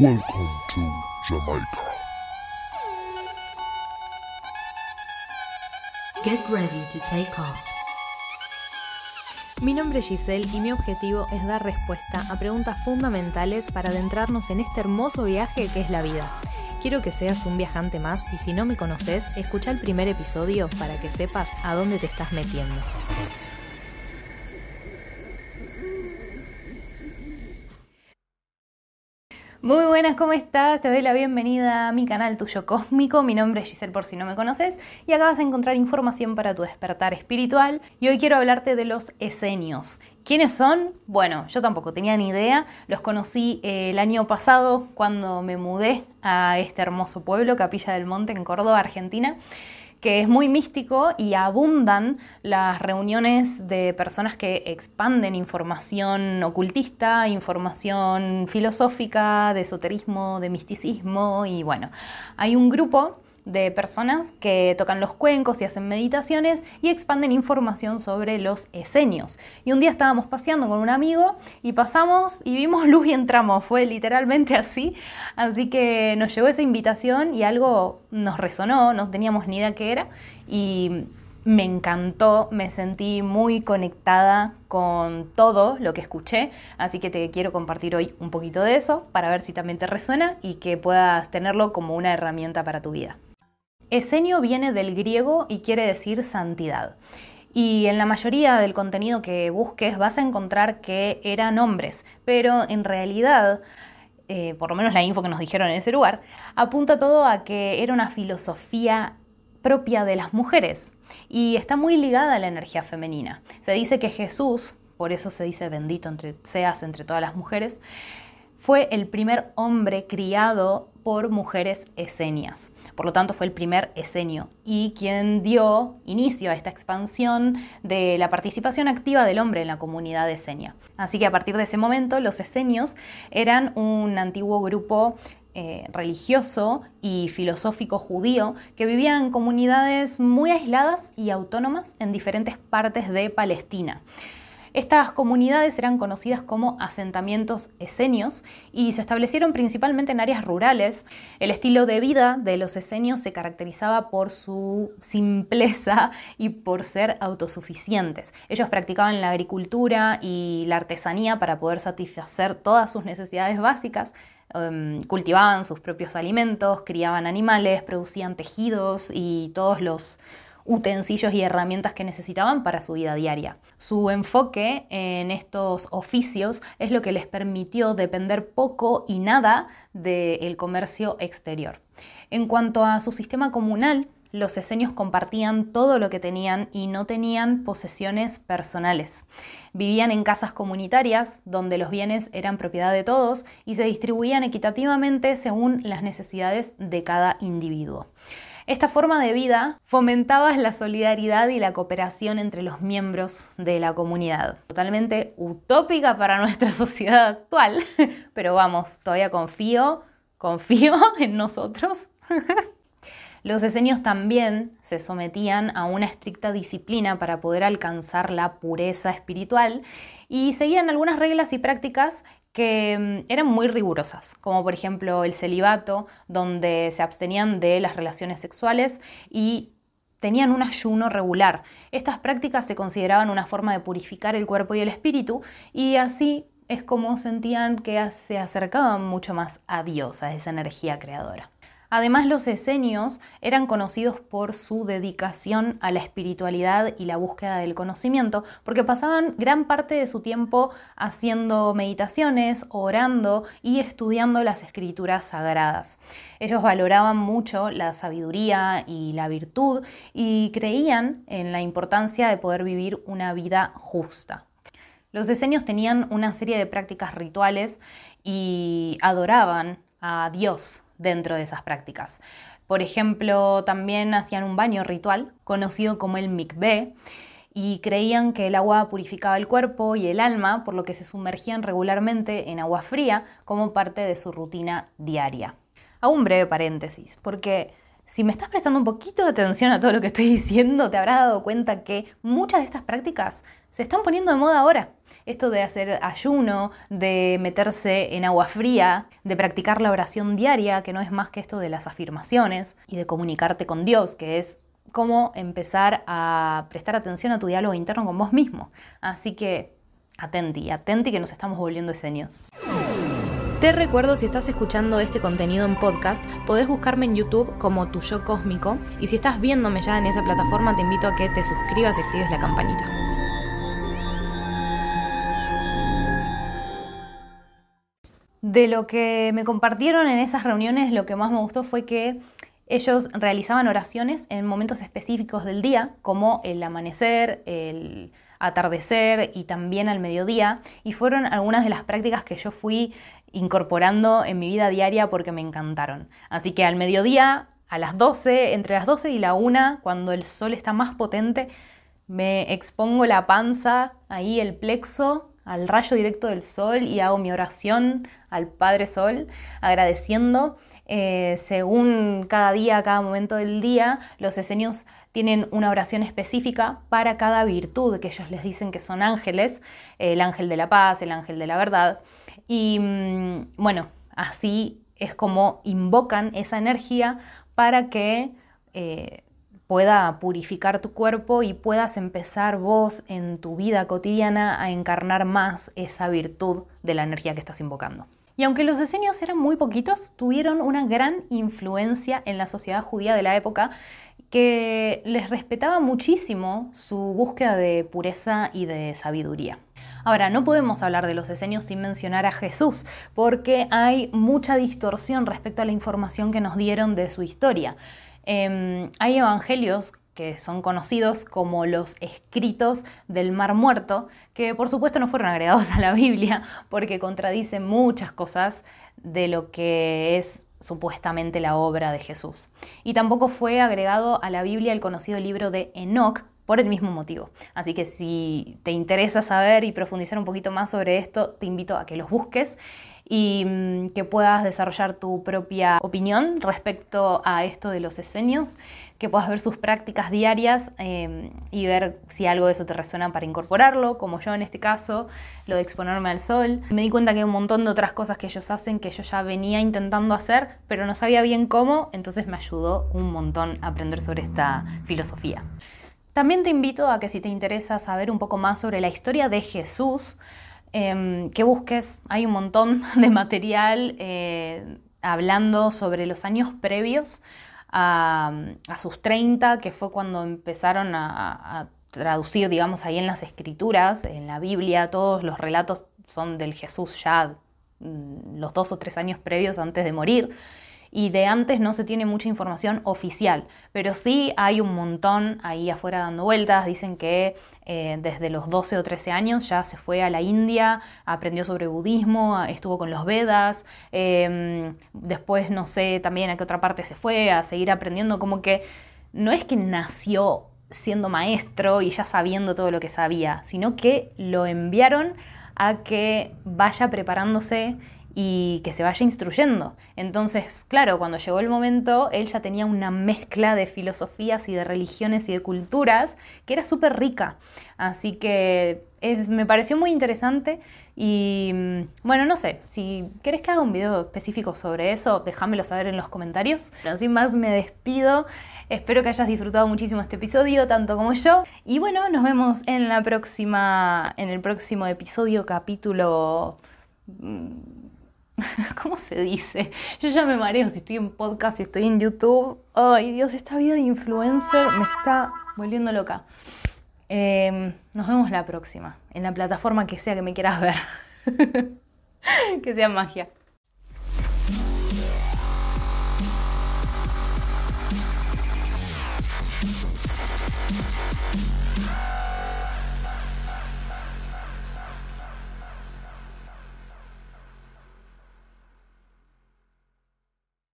Welcome to Jamaica. Get ready to take off. Mi nombre es Giselle y mi objetivo es dar respuesta a preguntas fundamentales para adentrarnos en este hermoso viaje que es la vida. Quiero que seas un viajante más y si no me conoces, escucha el primer episodio para que sepas a dónde te estás metiendo. Muy buenas, ¿cómo estás? Te doy la bienvenida a mi canal Tuyo Cósmico. Mi nombre es Giselle por si no me conoces y acá vas a encontrar información para tu despertar espiritual. Y hoy quiero hablarte de los esenios. ¿Quiénes son? Bueno, yo tampoco tenía ni idea. Los conocí eh, el año pasado cuando me mudé a este hermoso pueblo, Capilla del Monte, en Córdoba, Argentina que es muy místico y abundan las reuniones de personas que expanden información ocultista, información filosófica, de esoterismo, de misticismo y bueno, hay un grupo de personas que tocan los cuencos y hacen meditaciones y expanden información sobre los esenios. Y un día estábamos paseando con un amigo y pasamos y vimos luz y entramos, fue literalmente así. Así que nos llegó esa invitación y algo nos resonó, no teníamos ni idea qué era y me encantó, me sentí muy conectada con todo lo que escuché, así que te quiero compartir hoy un poquito de eso para ver si también te resuena y que puedas tenerlo como una herramienta para tu vida. Esenio viene del griego y quiere decir santidad. Y en la mayoría del contenido que busques vas a encontrar que eran hombres, pero en realidad, eh, por lo menos la info que nos dijeron en ese lugar, apunta todo a que era una filosofía propia de las mujeres y está muy ligada a la energía femenina. Se dice que Jesús, por eso se dice bendito seas entre todas las mujeres, fue el primer hombre criado por mujeres esenias. Por lo tanto, fue el primer esenio y quien dio inicio a esta expansión de la participación activa del hombre en la comunidad esenia. Así que a partir de ese momento, los esenios eran un antiguo grupo eh, religioso y filosófico judío que vivía en comunidades muy aisladas y autónomas en diferentes partes de Palestina. Estas comunidades eran conocidas como asentamientos esenios y se establecieron principalmente en áreas rurales. El estilo de vida de los esenios se caracterizaba por su simpleza y por ser autosuficientes. Ellos practicaban la agricultura y la artesanía para poder satisfacer todas sus necesidades básicas em, cultivaban sus propios alimentos, criaban animales, producían tejidos y todos los utensilios y herramientas que necesitaban para su vida diaria. Su enfoque en estos oficios es lo que les permitió depender poco y nada del comercio exterior. En cuanto a su sistema comunal, los esenios compartían todo lo que tenían y no tenían posesiones personales. Vivían en casas comunitarias donde los bienes eran propiedad de todos y se distribuían equitativamente según las necesidades de cada individuo. Esta forma de vida fomentaba la solidaridad y la cooperación entre los miembros de la comunidad. Totalmente utópica para nuestra sociedad actual, pero vamos, todavía confío, confío en nosotros. Los esenios también se sometían a una estricta disciplina para poder alcanzar la pureza espiritual y seguían algunas reglas y prácticas que mm, eran muy rigurosas, como por ejemplo el celibato, donde se abstenían de las relaciones sexuales y tenían un ayuno regular. Estas prácticas se consideraban una forma de purificar el cuerpo y el espíritu y así es como sentían que se acercaban mucho más a Dios, a esa energía creadora. Además, los esenios eran conocidos por su dedicación a la espiritualidad y la búsqueda del conocimiento, porque pasaban gran parte de su tiempo haciendo meditaciones, orando y estudiando las escrituras sagradas. Ellos valoraban mucho la sabiduría y la virtud y creían en la importancia de poder vivir una vida justa. Los esenios tenían una serie de prácticas rituales y adoraban a Dios dentro de esas prácticas. Por ejemplo, también hacían un baño ritual conocido como el mikveh y creían que el agua purificaba el cuerpo y el alma, por lo que se sumergían regularmente en agua fría como parte de su rutina diaria. Hago un breve paréntesis, porque si me estás prestando un poquito de atención a todo lo que estoy diciendo, te habrás dado cuenta que muchas de estas prácticas se están poniendo de moda ahora. Esto de hacer ayuno, de meterse en agua fría, de practicar la oración diaria, que no es más que esto de las afirmaciones, y de comunicarte con Dios, que es cómo empezar a prestar atención a tu diálogo interno con vos mismo. Así que atenti, atenti que nos estamos volviendo esenios. Te recuerdo, si estás escuchando este contenido en podcast, podés buscarme en YouTube como Tu Yo Cósmico y si estás viéndome ya en esa plataforma, te invito a que te suscribas y actives la campanita. De lo que me compartieron en esas reuniones, lo que más me gustó fue que ellos realizaban oraciones en momentos específicos del día, como el amanecer, el atardecer y también al mediodía, y fueron algunas de las prácticas que yo fui incorporando en mi vida diaria porque me encantaron. Así que al mediodía, a las 12, entre las 12 y la 1, cuando el sol está más potente, me expongo la panza, ahí el plexo, al rayo directo del sol y hago mi oración al Padre Sol, agradeciendo eh, según cada día, cada momento del día, los esenios tienen una oración específica para cada virtud, que ellos les dicen que son ángeles, el ángel de la paz, el ángel de la verdad. Y mm, bueno, así es como invocan esa energía para que eh, pueda purificar tu cuerpo y puedas empezar vos en tu vida cotidiana a encarnar más esa virtud de la energía que estás invocando. Y aunque los esenios eran muy poquitos, tuvieron una gran influencia en la sociedad judía de la época que les respetaba muchísimo su búsqueda de pureza y de sabiduría. Ahora, no podemos hablar de los esenios sin mencionar a Jesús, porque hay mucha distorsión respecto a la información que nos dieron de su historia. Em, hay evangelios que son conocidos como los escritos del Mar Muerto, que por supuesto no fueron agregados a la Biblia porque contradicen muchas cosas de lo que es supuestamente la obra de Jesús. Y tampoco fue agregado a la Biblia el conocido libro de Enoch por el mismo motivo. Así que si te interesa saber y profundizar un poquito más sobre esto, te invito a que los busques y mm, que puedas desarrollar tu propia opinión respecto a esto de los esenios, que puedas ver sus prácticas diarias em, y ver si algo de eso te resuena para incorporarlo, como yo en este caso, lo de exponerme al sol. Me di cuenta que hay un montón de otras cosas que ellos hacen que yo ya venía intentando hacer, pero no sabía bien cómo, entonces me ayudó un montón a aprender sobre esta filosofía. También te invito a que si te interesa saber un poco más sobre la historia de Jesús, Em, que busques. Hay un montón de material eh, hablando sobre los años previos a, sus 30, que fue cuando empezaron a, traducir, digamos, ahí en las escrituras, en la Biblia, todos los relatos son del Jesús ya mm, los dos o tres años previos antes de morir y de antes no se tiene mucha información oficial, pero sí hay un montón ahí afuera dando vueltas, dicen que eh, desde los 12 o 13 años ya se fue a la India, aprendió sobre budismo, estuvo con los Vedas, em, después no sé también a qué otra parte se fue a seguir aprendiendo, como que no es que nació siendo maestro y ya sabiendo todo lo que sabía, sino que lo enviaron a que vaya preparándose y que se vaya instruyendo. Entonces, claro, cuando llegó el momento, él ya tenía una mezcla de filosofías y de religiones y de culturas que era súper rica. Así que me pareció muy interesante y mm, bueno, no sé, si querés que haga un video específico sobre eso, déjamelo saber en los comentarios. Pero sin más, me despido. Espero que hayas disfrutado muchísimo este episodio, tanto como yo. Y bueno, nos vemos en la próxima, en el próximo episodio, capítulo mm, ¿Cómo se dice? Yo ya me mareo si estoy en podcast, si estoy en YouTube. Ay, Dios, esta vida de influencer me está volviendo loca. Em, nos vemos la próxima, en la plataforma que sea que me quieras ver. que sea magia.